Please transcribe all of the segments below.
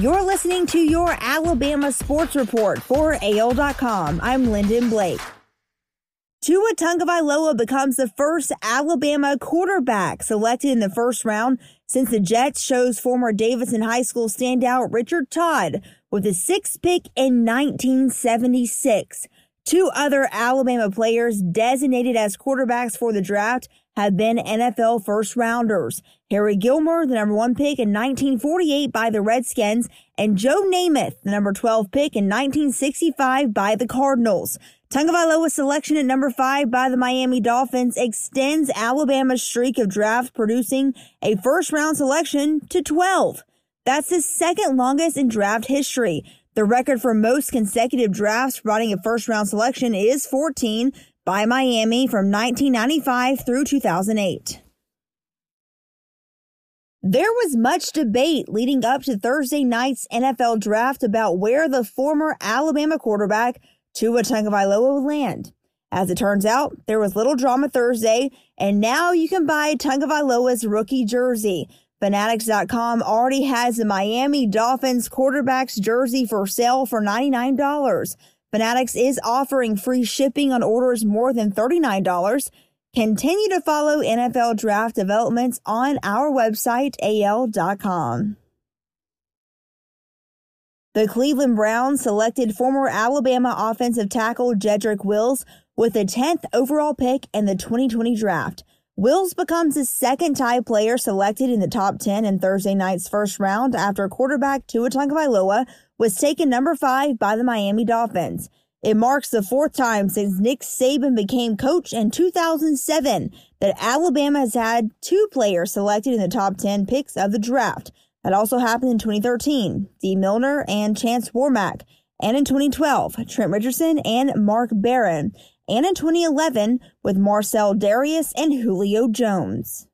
You're listening to your Alabama Sports Report for AL.com. I'm Lyndon Blake. Tua Tagovailoa becomes the first Alabama quarterback selected in the first round since the Jets chose former Davidson High School standout Richard Todd with a sixth pick in 1976. Two other Alabama players designated as quarterbacks for the draft have been NFL first rounders. Harry Gilmer, the number one pick in 1948 by the Redskins, and Joe Namath, the number 12 pick in 1965 by the Cardinals. Tagovailoa's selection at number five by the Miami Dolphins extends Alabama's streak of draft producing a first round selection to 12. That's the second longest in draft history. The record for most consecutive drafts providing a first round selection is 14 by Miami from 1995 through 2008. There was much debate leading up to Thursday night's NFL draft about where the former Alabama quarterback Tua Tagovailoa would land. As it turns out, there was little drama Thursday, and now you can buy Tagovailoa's rookie jersey. Fanatics.com already has the Miami Dolphins quarterback's jersey for sale for $99. Fanatics is offering free shipping on orders more than $39. Continue to follow NFL draft developments on our website, al.com. The Cleveland Browns selected former Alabama offensive tackle Jedrick Wills with the 10th overall pick in the 2020 draft. Wills becomes the second Tide player selected in the top 10 in Thursday night's first round after quarterback Tua Tagovailoa was taken number five by the Miami Dolphins. It marks the fourth time since Nick Saban became coach in 2007 that Alabama has had two players selected in the top 10 picks of the draft. That also happened in 2013, Dee Milliner and Chance Warmack, and in 2012, Trent Richardson and Mark Barron and in 2011 with Marcell Dareus and Julio Jones.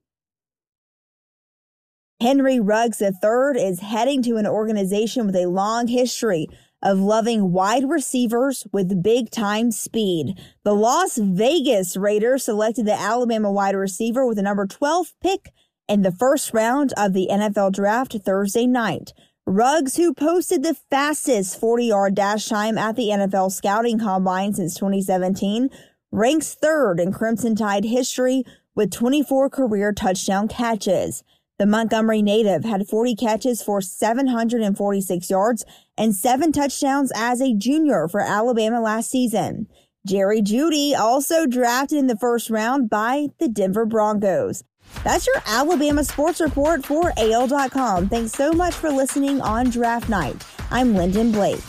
Henry Ruggs III is heading to an organization with a long history of loving wide receivers with big time speed. The Las Vegas Raiders selected the Alabama wide receiver with the number 12 pick in the first round of the NFL draft Thursday night. Ruggs, who posted the fastest 40 yard dash time at the NFL scouting combine since 2017, ranks third in Crimson Tide history with 24 career touchdown catches. The Montgomery native had 40 catches for 746 yards and seven touchdowns as a junior for Alabama last season. Jerry Jeudy, also drafted in the first round by the Denver Broncos. That's your Alabama sports report for AL.com. Thanks so much for listening on draft night. I'm Lyndon Blake.